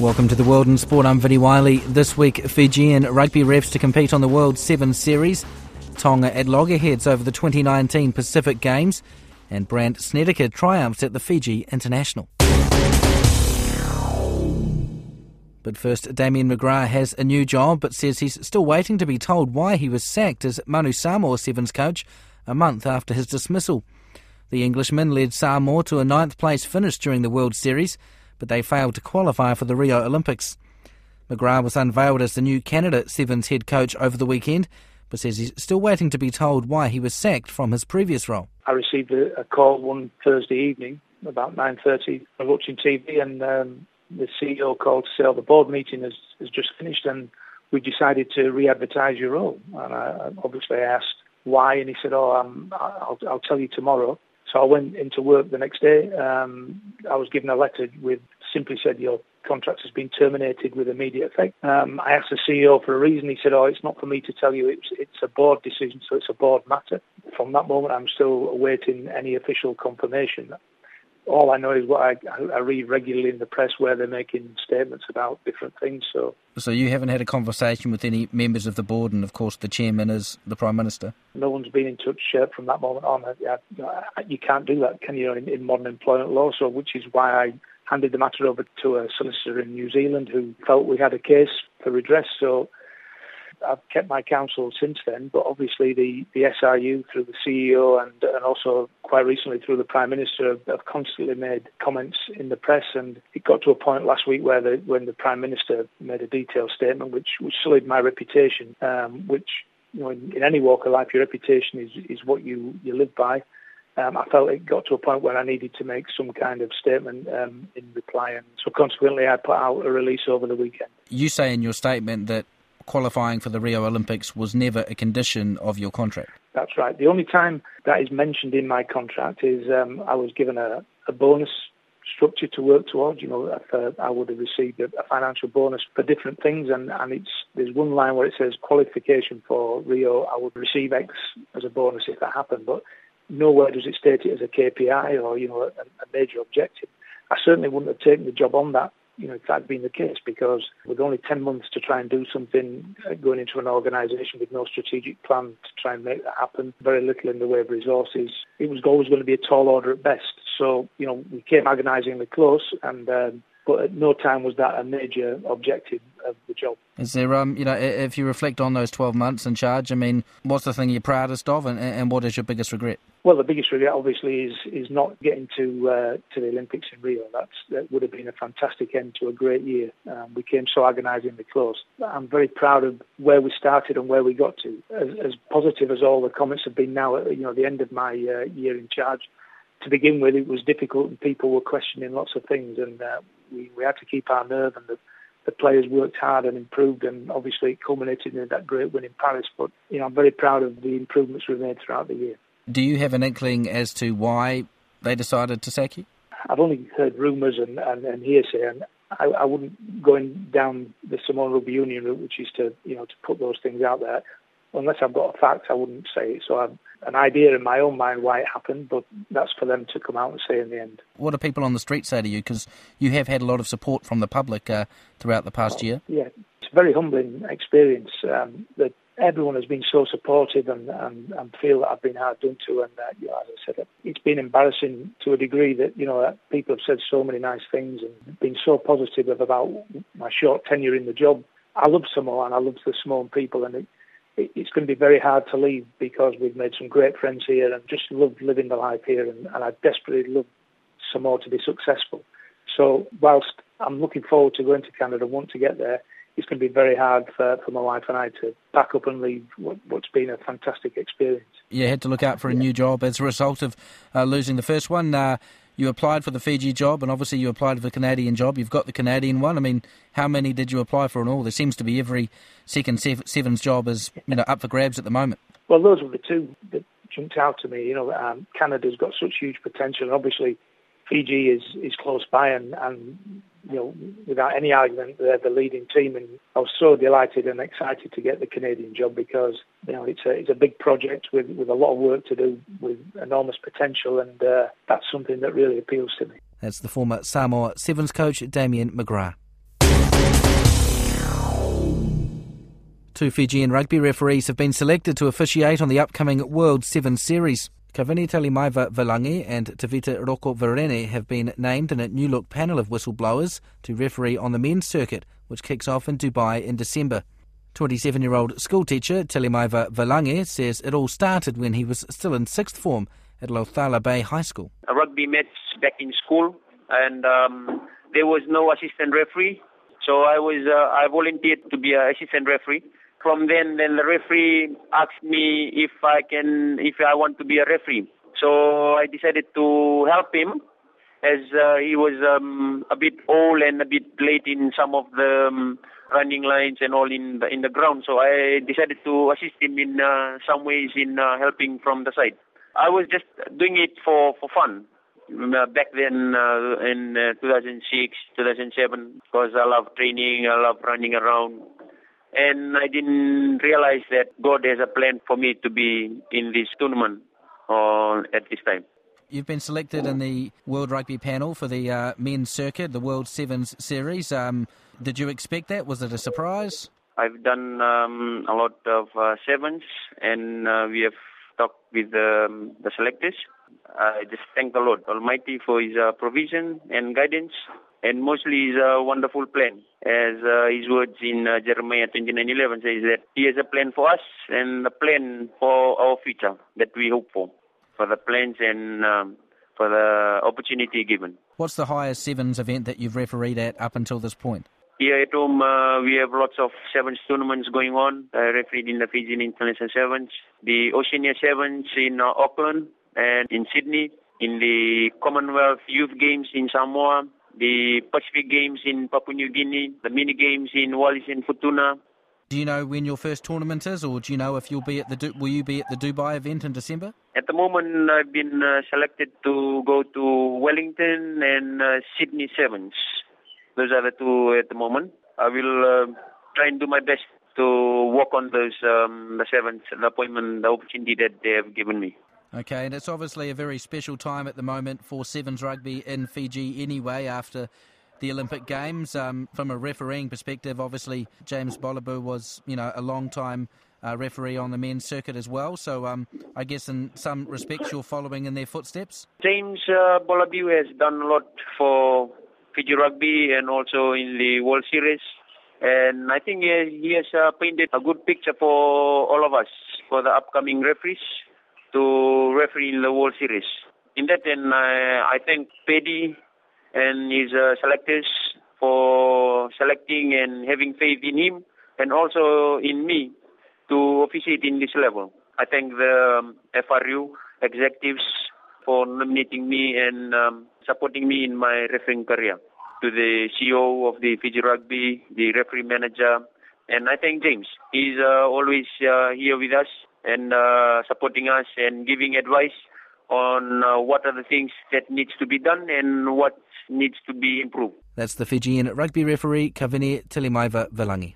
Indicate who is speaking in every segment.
Speaker 1: Welcome to the World in Sport. I'm Vinnie Wylie. This week, Fijian rugby refs to compete on the World Sevens Series. Tonga at loggerheads over the 2019 Pacific Games. And Brandt Snedeker triumphs at the Fiji International. But first, Damian McGrath has a new job, but says he's still waiting to be told why he was sacked as Manu Samoa Sevens coach a month after his dismissal. The Englishman led Samoa to a ninth place finish during the World Series, but they failed to qualify for the Rio Olympics. McGrath was unveiled as the new Canada Sevens head coach over the weekend, but says he's still waiting to be told why he was sacked from his previous role.
Speaker 2: I received a, call one Thursday evening about 9.30. I was watching TV and um, the CEO called to say, oh, the board meeting has, has just finished and we decided to re-advertise your role. And I, obviously asked why, and he said, oh, um, I'll, I'll tell you tomorrow. So I went into work the next day. Um, I was given a letter with simply said your contract has been terminated with immediate effect. Um, I asked the CEO for a reason. He said, "Oh, it's not for me to tell you. It's it's a board decision, so it's a board matter." From that moment, I'm still awaiting any official confirmation all I know is what I, I read regularly in the press where they're making statements about different things. So,
Speaker 1: so you haven't had a conversation with any members of the board, and of course the chairman is the prime minister.
Speaker 2: No one's been in touch uh, from that moment on. You can't do that, can you, in, in modern employment law? So, which is why I handed the matter over to a solicitor in New Zealand who felt we had a case for redress. So I've kept my counsel since then, but obviously the, the SRU through the CEO and, and also quite recently through the Prime Minister have, have constantly made comments in the press and it got to a point last week where the, when the Prime Minister made a detailed statement which, which sullied my reputation, um, which you know, in, in any walk of life, your reputation is, is what you, you live by. Um, I felt it got to a point where I needed to make some kind of statement um, in reply, and so consequently, I put out a release over the weekend.
Speaker 1: You say in your statement that qualifying for the Rio Olympics was never a condition of your contract.
Speaker 2: That's right. The only time that is mentioned in my contract is um, I was given a, a, bonus structure to work towards. You know, uh, I would have received a, a, financial bonus for different things, and, and it's there's one line where it says qualification for Rio. I would receive X as a bonus if that happened, but nowhere does it state it as a KPI or you know a, a major objective. I certainly wouldn't have taken the job on that you know, if that had been the case, because with only 10 months to try and do something, uh, going into an organisation with no strategic plan to try and make that happen, very little in the way of resources, it was always going to be a tall order at best. So, you know, we came agonisingly close, and um, but at no time was that a major objective of the job.
Speaker 1: Is there, um, you know, if you reflect on those 12 months in charge, I mean, what's the thing you're proudest of, and, and what is your biggest regret?
Speaker 2: Well, the biggest regret, obviously, is is not getting to uh, to the Olympics in Rio. That's that would have been a fantastic end to a great year. Um, we came so agonisingly close. I'm very proud of where we started and where we got to. As, as positive as all the comments have been now, at you know, the end of my uh, year in charge. To begin with, it was difficult, and people were questioning lots of things, and uh, we we had to keep our nerve and the the players worked hard and improved, and obviously it culminated in that great win in Paris. But you know, I'm very proud of the improvements we've made throughout the year.
Speaker 1: Do you have an inkling as to why they decided to sack you?
Speaker 2: I've only heard rumours and, and, and hearsay, and I, I wouldn't go down the Samoan Rugby Union route, which is to you know to put those things out there. Unless I've got a fact, I wouldn't say it. So I've an idea in my own mind why it happened, but that's for them to come out and say in the end.
Speaker 1: What do people on the street say to you? Because you have had a lot of support from the public uh, throughout the past year.
Speaker 2: Yeah, it's a very humbling experience. Um, that everyone has been so supportive and, and, and feel that I've been hard done to. And uh, you know, as I said, it's been embarrassing to a degree that you know people have said so many nice things and been so positive about my short tenure in the job. I love Samoa and I love the Samoan people, and it, it, it's going to be very hard to leave because we've made some great friends here and just love living the life here, and, and I desperately love Samoa to be successful. So whilst I'm looking forward to going to Canada, want to get there, it's going to be very hard for, for my wife and I to pack up and leave what, has been a fantastic experience.
Speaker 1: You had to look out for a yeah. new job as a result of uh, losing the first one. Uh, you applied for the Fiji job, and obviously you applied for the Canadian job. You've got the Canadian one. I mean, how many did you apply for in all? There seems to be every second sevens job is you know up for grabs at the moment.
Speaker 2: Well, those were the two that jumped out to me. You know, um, Canada's got such huge potential, obviously Fiji is is close by, and, and you know, without any argument, they're the leading team. And I was so delighted and excited to get the Canadian job because you know it's a it's a big project with with a lot of work to do, with enormous potential, and uh, that's something that really appeals to me.
Speaker 1: That's the former Samoa Sevens coach Damian McGrath. Two Fijian rugby referees have been selected to officiate on the upcoming World Sevens Series. Kavini Talimaiva Valangi and Tevita Rokovereni have been named in a new look panel of whistleblowers to referee on the men's circuit, which kicks off in Dubai in December. 27 year old schoolteacher Talimaiva Valangi says it all started when he was still in sixth form at Laucala Bay High School.
Speaker 3: A rugby match back in school, and um, there was no assistant referee, so I was uh, I volunteered to be an assistant referee from then, then the referee asked me if I can, if I want to be a referee. So I decided to help him as uh, he was um, a bit old and a bit late in some of the um, running lines and all in the, in the ground. So I decided to assist him in uh, some ways in uh, helping from the side. I was just doing it for, for fun. Uh, back then uh, in uh, 2006, 2007, because I love training, I love running around and I didn't realize that God has a plan for me to be in this tournament uh, at this time.
Speaker 1: You've been selected in the World Rugby panel for the uh, men's circuit, the World Sevens Series. Um, did you expect that? Was it a surprise?
Speaker 3: I've done um, a lot of uh, sevens, and uh, we have talked with um, the selectors. I just thank the Lord Almighty for His uh, provision and guidance and mostly is a wonderful plan. As uh, his words in uh, Jeremiah 29:11 says that he has a plan for us and a plan for our future that we hope for, for the plans and um, for the opportunity given.
Speaker 1: What's the highest sevens event that you've refereed at up until this point?
Speaker 3: Here at home, uh, we have lots of sevens tournaments going on. I refereed in the Fijian International Sevens, the Oceania Sevens in uh, Auckland and in Sydney, in the Commonwealth Youth Games in Samoa, the Pacific Games in Papua New Guinea, the mini games in Wallis and Futuna.
Speaker 1: Do you know when your first tournament is, or do you know if you'll be at the will you be at the Dubai event in December?
Speaker 3: At the moment, I've been uh, selected to go to Wellington and uh, Sydney Sevens. Those are the two at the moment. I will uh, try and do my best to work on those um, the sevens, the appointment, the opportunity that they have given me.
Speaker 1: Okay, and it's obviously a very special time at the moment for Sevens rugby in Fiji anyway after the Olympic Games. Um, from a refereeing perspective, obviously James Bolabiu was, you know, a long time uh, referee on the men's circuit as well. So um, I guess in some respects you're following in their footsteps.
Speaker 3: James uh, Bolabiu has done a lot for Fiji rugby and also in the World Series. And I think he has uh, painted a good picture for all of us, for the upcoming referees to referee in the World Series. In that, then uh, I thank Paddy and his uh, selectors for selecting and having faith in him, and also in me to officiate in this level. I thank the um, FRU executives for nominating me and um, supporting me in my refereeing career. To the CEO of the Fiji Rugby, the referee manager, and I thank James. He's uh, always uh, here with us and uh, supporting us and giving advice on uh, what are the things that needs to be done and what needs to be improved.
Speaker 1: That's the Fijian rugby referee Kavini Tilimaiva Velangi.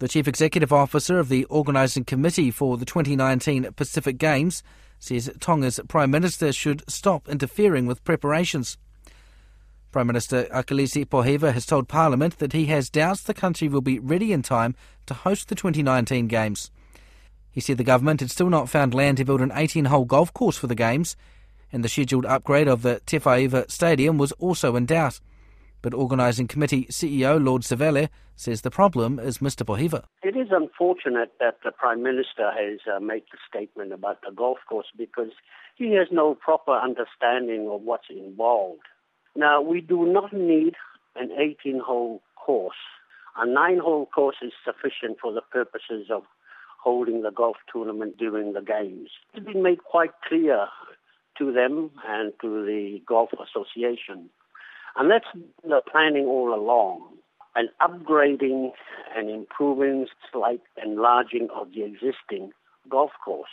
Speaker 1: The Chief Executive Officer of the Organising Committee for the 2019 Pacific Games says Tonga's Prime Minister should stop interfering with preparations. Prime Minister Akilisi Pohiva has told Parliament that he has doubts the country will be ready in time to host the 2019 Games. He said the government had still not found land to build an 18 hole golf course for the Games, and the scheduled upgrade of the Te Stadium was also in doubt. But Organising Committee CEO Lord Sevele says the problem is Mr Pohiva.
Speaker 4: It is unfortunate that the Prime Minister has uh, made the statement about the golf course because he has no proper understanding of what's involved. Now, we do not need an 18 hole course. A nine hole course is sufficient for the purposes of holding the golf tournament during the games. It's been made quite clear to them and to the Golf Association. And that's the planning all along. An upgrading and improving, slight enlarging of the existing golf course.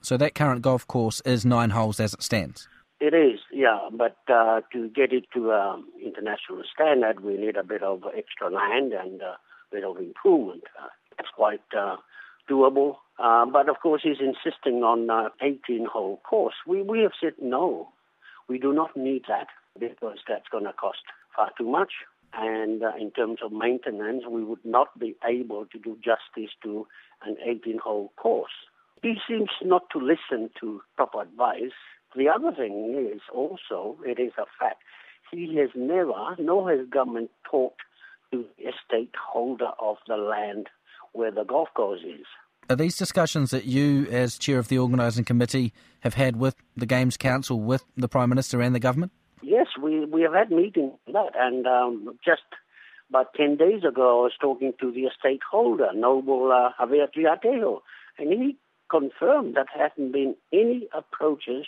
Speaker 1: So that current golf course is nine holes as it stands?
Speaker 4: It is, yeah. But uh, to get it to um, international standard, we need a bit of extra land and a bit of improvement. Uh, it's quite uh, doable. Uh, but of course, he's insisting on uh, 18 hole course. We, we have said no. We do not need that because that's going to cost far too much. And uh, in terms of maintenance, we would not be able to do justice to an 18 hole course. He seems not to listen to proper advice. The other thing is also, it is a fact, he has never, nor has government talked to the estate holder of the land where the golf course is.
Speaker 1: Are these discussions that you, as chair of the organising committee, have had with the Games Council, with the Prime Minister and the government?
Speaker 4: Yes, we, we have had meetings on that, and um, just about 10 days ago, I was talking to the estate holder, Noble uh, Javier Triateo, and he confirmed that there hasn't been any approaches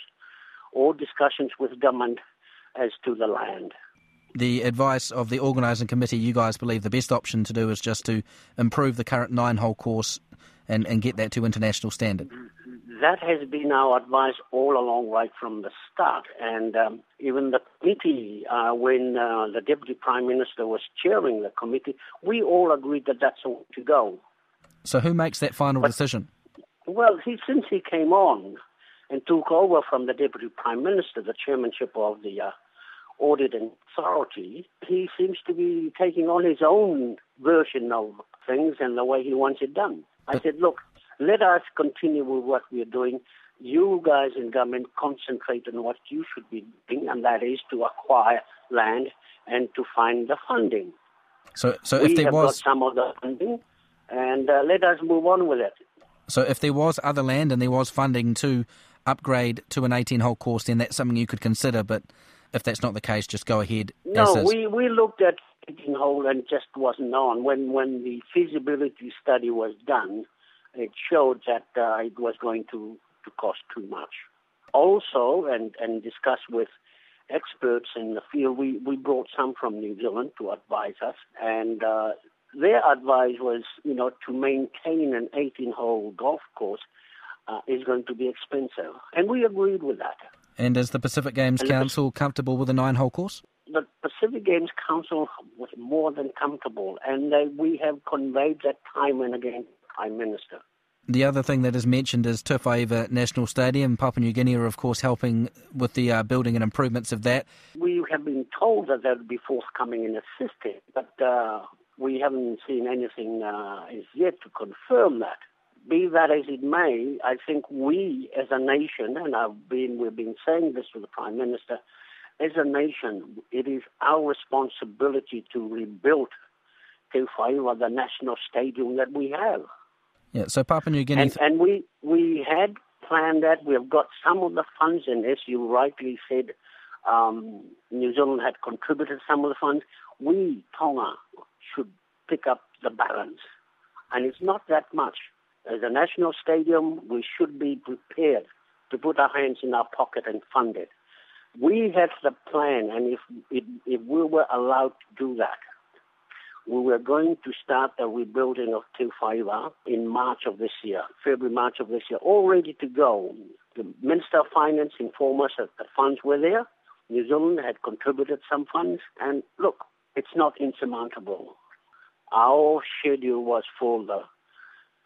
Speaker 4: or discussions with government as to the land
Speaker 1: the advice of the organising committee, you guys believe the best option to do is just to improve the current nine hole course and, and get that to international standard?
Speaker 4: That has been our advice all along, right from the start. And um, even the committee, uh, when uh, the Deputy Prime Minister was chairing the committee, we all agreed that that's the way to go.
Speaker 1: So, who makes that final but, decision?
Speaker 4: Well, he, since he came on and took over from the Deputy Prime Minister the chairmanship of the uh, Audit Authority, he seems to be taking on his own version of things and the way he wants it done. I said, look, let us continue with what we're doing. You guys in government concentrate on what you should be doing, and that is to acquire land and to find the funding.
Speaker 1: So, so
Speaker 4: we
Speaker 1: if there
Speaker 4: have
Speaker 1: was
Speaker 4: got some of the funding, and uh, let us move on with it.
Speaker 1: So, if there was other land and there was funding to upgrade to an 18-hole course, then that's something you could consider. But if that's not the case, just go ahead.
Speaker 4: No, we we looked at 18 hole and just wasn't on. When when the feasibility study was done, it showed that uh, it was going to, to cost too much. Also, and, and discuss with experts in the field, we, we brought some from New Zealand to advise us, and uh, their advice was, you know, to maintain an 18-hole golf course uh, is going to be expensive, and we agreed with that.
Speaker 1: And is the Pacific Games and Council comfortable with a nine-hole course?
Speaker 4: the Pacific Games Council was more than comfortable, and uh, we have conveyed that time and again to Prime Minister.
Speaker 1: The other thing that is mentioned is Teufaiva National Stadium. Papua New Guinea are, of course, helping with the uh, building and improvements of that.
Speaker 4: We have been told that they'll be forthcoming in assisting, but uh, we haven't seen anything uh, as yet to confirm that. Be that as it may, I think we as a nation, and I've been, we've been saying this to the Prime Minister, as a nation, it is our responsibility to rebuild Te Whaiva, the national stadium that we have.
Speaker 1: Yeah, so Papua New Guinea...
Speaker 4: And, and we, we had planned that. We've got some of the funds, and as you rightly said, um, New Zealand had contributed some of the funds. We, Tonga, should pick up the balance. And it's not that much. As a national stadium, we should be prepared to put our hands in our pocket and fund it. We had the plan, and if, if, if we were allowed to do that, we were going to start the rebuilding of Te in March of this year, February, March of this year, all ready to go. The Minister of Finance informed us that the funds were there. New Zealand had contributed some funds, and look, it's not insurmountable. Our schedule was for the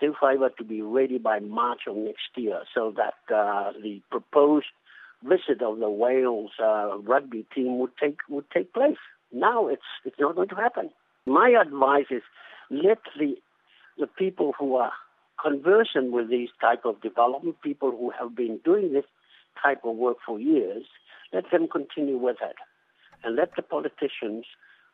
Speaker 4: Teufaiva to be ready by March of next year, so that uh, the proposed visit of the Wales uh, rugby team would take would take place. Now it's it's not going to happen. My advice is let the the people who are conversant with these type of development, people who have been doing this type of work for years, let them continue with it, and let the politicians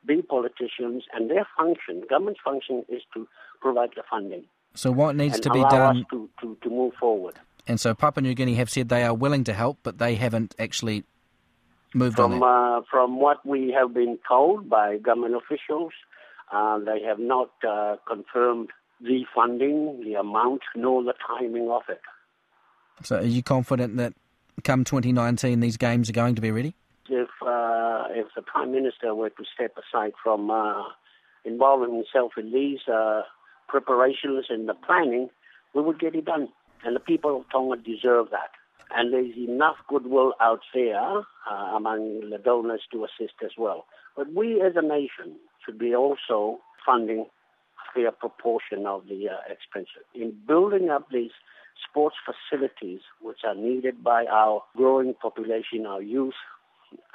Speaker 4: be politicians, and their function, government's function, is to provide the funding.
Speaker 1: So what needs
Speaker 4: to
Speaker 1: be done
Speaker 4: to, to, to move forward?
Speaker 1: And so Papua New Guinea have said they are willing to help, but they haven't actually moved
Speaker 4: from,
Speaker 1: on
Speaker 4: uh, from what we have been told by government officials, uh, they have not uh, confirmed the funding, the amount, nor the timing of it.
Speaker 1: So, are you confident that come 2019 these games are going to be ready?
Speaker 4: If uh, if the prime minister were to step aside from uh, involving himself in these uh, preparations and the planning, we would get it done, and the people of Tonga deserve that. And there's enough goodwill out there uh, among the donors to assist as well. But we as a nation should be also funding a fair proportion of the uh, expenses in building up these sports facilities which are needed by our growing population, our youth,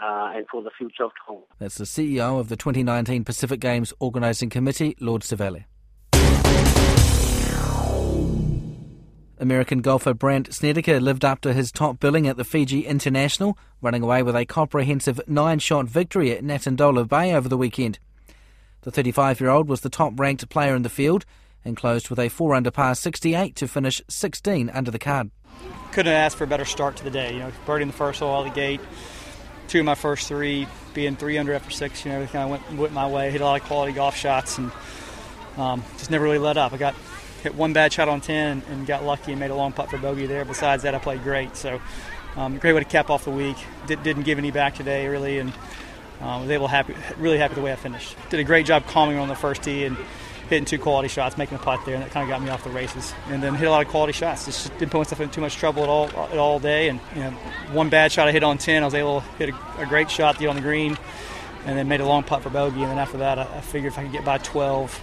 Speaker 4: uh, and for the future of Tonga.
Speaker 1: That's the CEO of the 2019 Pacific Games Organising Committee, Lord Sevele. American golfer Brandt Snedeker lived up to his top billing at the Fiji International, running away with a comprehensive nine shot victory at Natadola Bay over the weekend. The 35 year old was the top ranked player in the field and closed with a 4 under par 68 to finish 16 under the card.
Speaker 5: Couldn't have asked for a better start to the day. You know, birdie in the first hole out of the gate, two of my first three, being three under after six, you know, everything of went, went my way. Hit a lot of quality golf shots and um, just never really let up. I got hit one bad shot on 10 and got lucky and made a long putt for bogey there. Besides that, I played great. So, um, great way to cap off the week. Did, not give any back today, really, and uh, was able happy, really happy the way I finished. Did a great job calming on the first tee and hitting two quality shots, making a putt there, and that kind of got me off the races. And then hit a lot of quality shots. Just didn't put myself in too much trouble at all, at all day. And you know, one bad shot I hit on 10, I was able to hit a, a great shot to get on the green, and then made a long putt for bogey. And then after that, I, I figured if I could get by 12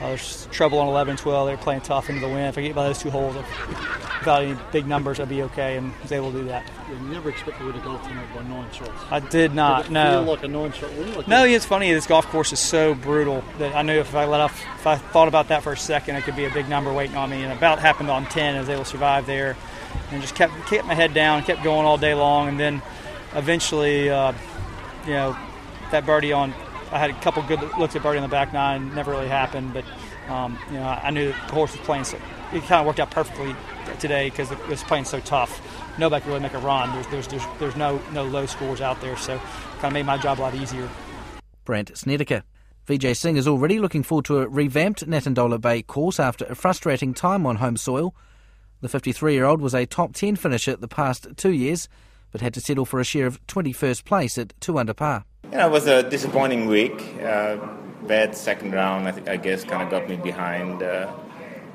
Speaker 5: uh, there's trouble on 11 12. They're playing tough into the wind. If I get by those two holes without any big numbers, I'd be okay, and was able to do that.
Speaker 6: You never expected to win a golf tournament by nine shots.
Speaker 5: I did not.
Speaker 6: Did
Speaker 5: no.
Speaker 6: Feel like a nine shot win. Like
Speaker 5: no, it's funny. This golf course is so brutal that I knew if I let off, if I thought about that for a second, it could be a big number waiting on me. And about happened on 10. I was able to survive there, and just kept kept my head down, kept going all day long, and then eventually, uh, you know, that birdie on I had a couple good looks at birdie on the back nine. Never really happened, but um, you know I knew the horse was playing. So it kind of worked out perfectly today because it was playing so tough. Nobody could really make a run. There's there's there's, there's no no low scores out there, so kind of made my job a lot easier.
Speaker 1: Brandt Snedeker. Vijay Singh is already looking forward to a revamped Natadola Bay course after a frustrating time on home soil. The 53 year old was a top 10 finisher the past two years, but had to settle for a share of 21st place at 2 under par.
Speaker 7: You know, it was a disappointing week. Uh, bad second round, I, think, I guess, kind of got me behind. Uh,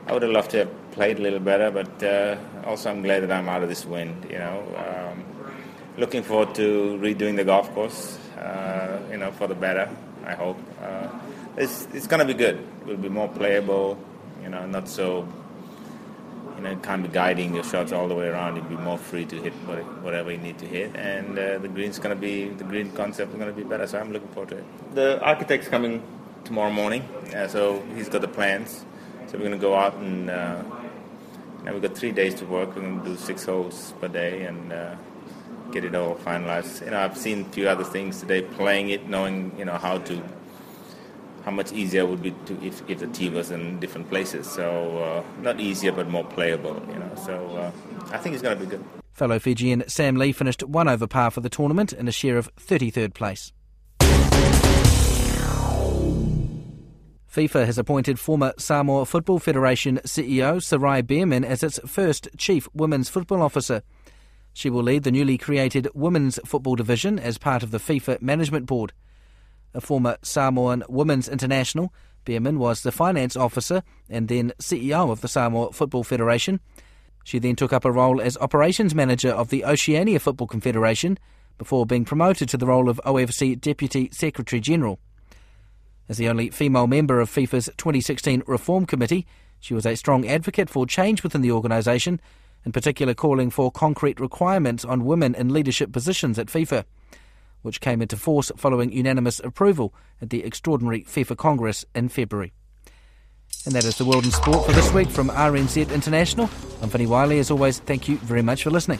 Speaker 7: I would have loved to have played a little better, but uh, also I'm glad that I'm out of this wind. You know, um, looking forward to redoing the golf course. Uh, you know, for the better. I hope uh, it's it's going to be good. It will be more playable. You know, not so you know, can't be guiding your shots all the way around. You'll be more free to hit whatever you need to hit, and uh, the green's going to be the green concept is going to be better. So I'm looking forward to it. The architect's coming tomorrow morning, uh, so he's got the plans. So we're going to go out and uh, now we've got three days to work. We're going to do six holes per day and uh, get it all finalized. You know, I've seen a few other things today, playing it, knowing you know how to how much easier it would be to if, if the team was in different places. So uh, not easier, but more playable. You know, so uh, I think it's going to be good.
Speaker 1: Fellow Fijian Sam Lee finished one over par for the tournament in a share of 33rd place. FIFA has appointed former Samoa Football Federation CEO Sarai Bareman as its first chief women's football officer. She will lead the newly created Women's Football Division as part of the FIFA Management Board a former Samoan Women's International. Bareman was the finance officer and then CEO of the Samoa Football Federation. She then took up a role as operations manager of the Oceania Football Confederation before being promoted to the role of OFC Deputy Secretary General. As the only female member of FIFA's 2016 Reform Committee, she was a strong advocate for change within the organisation, in particular calling for concrete requirements on women in leadership positions at FIFA which came into force following unanimous approval at the extraordinary FIFA Congress in February. And that is the world in sport for this week from RNZ International. I'm Vinnie Wylie. As always, thank you very much for listening.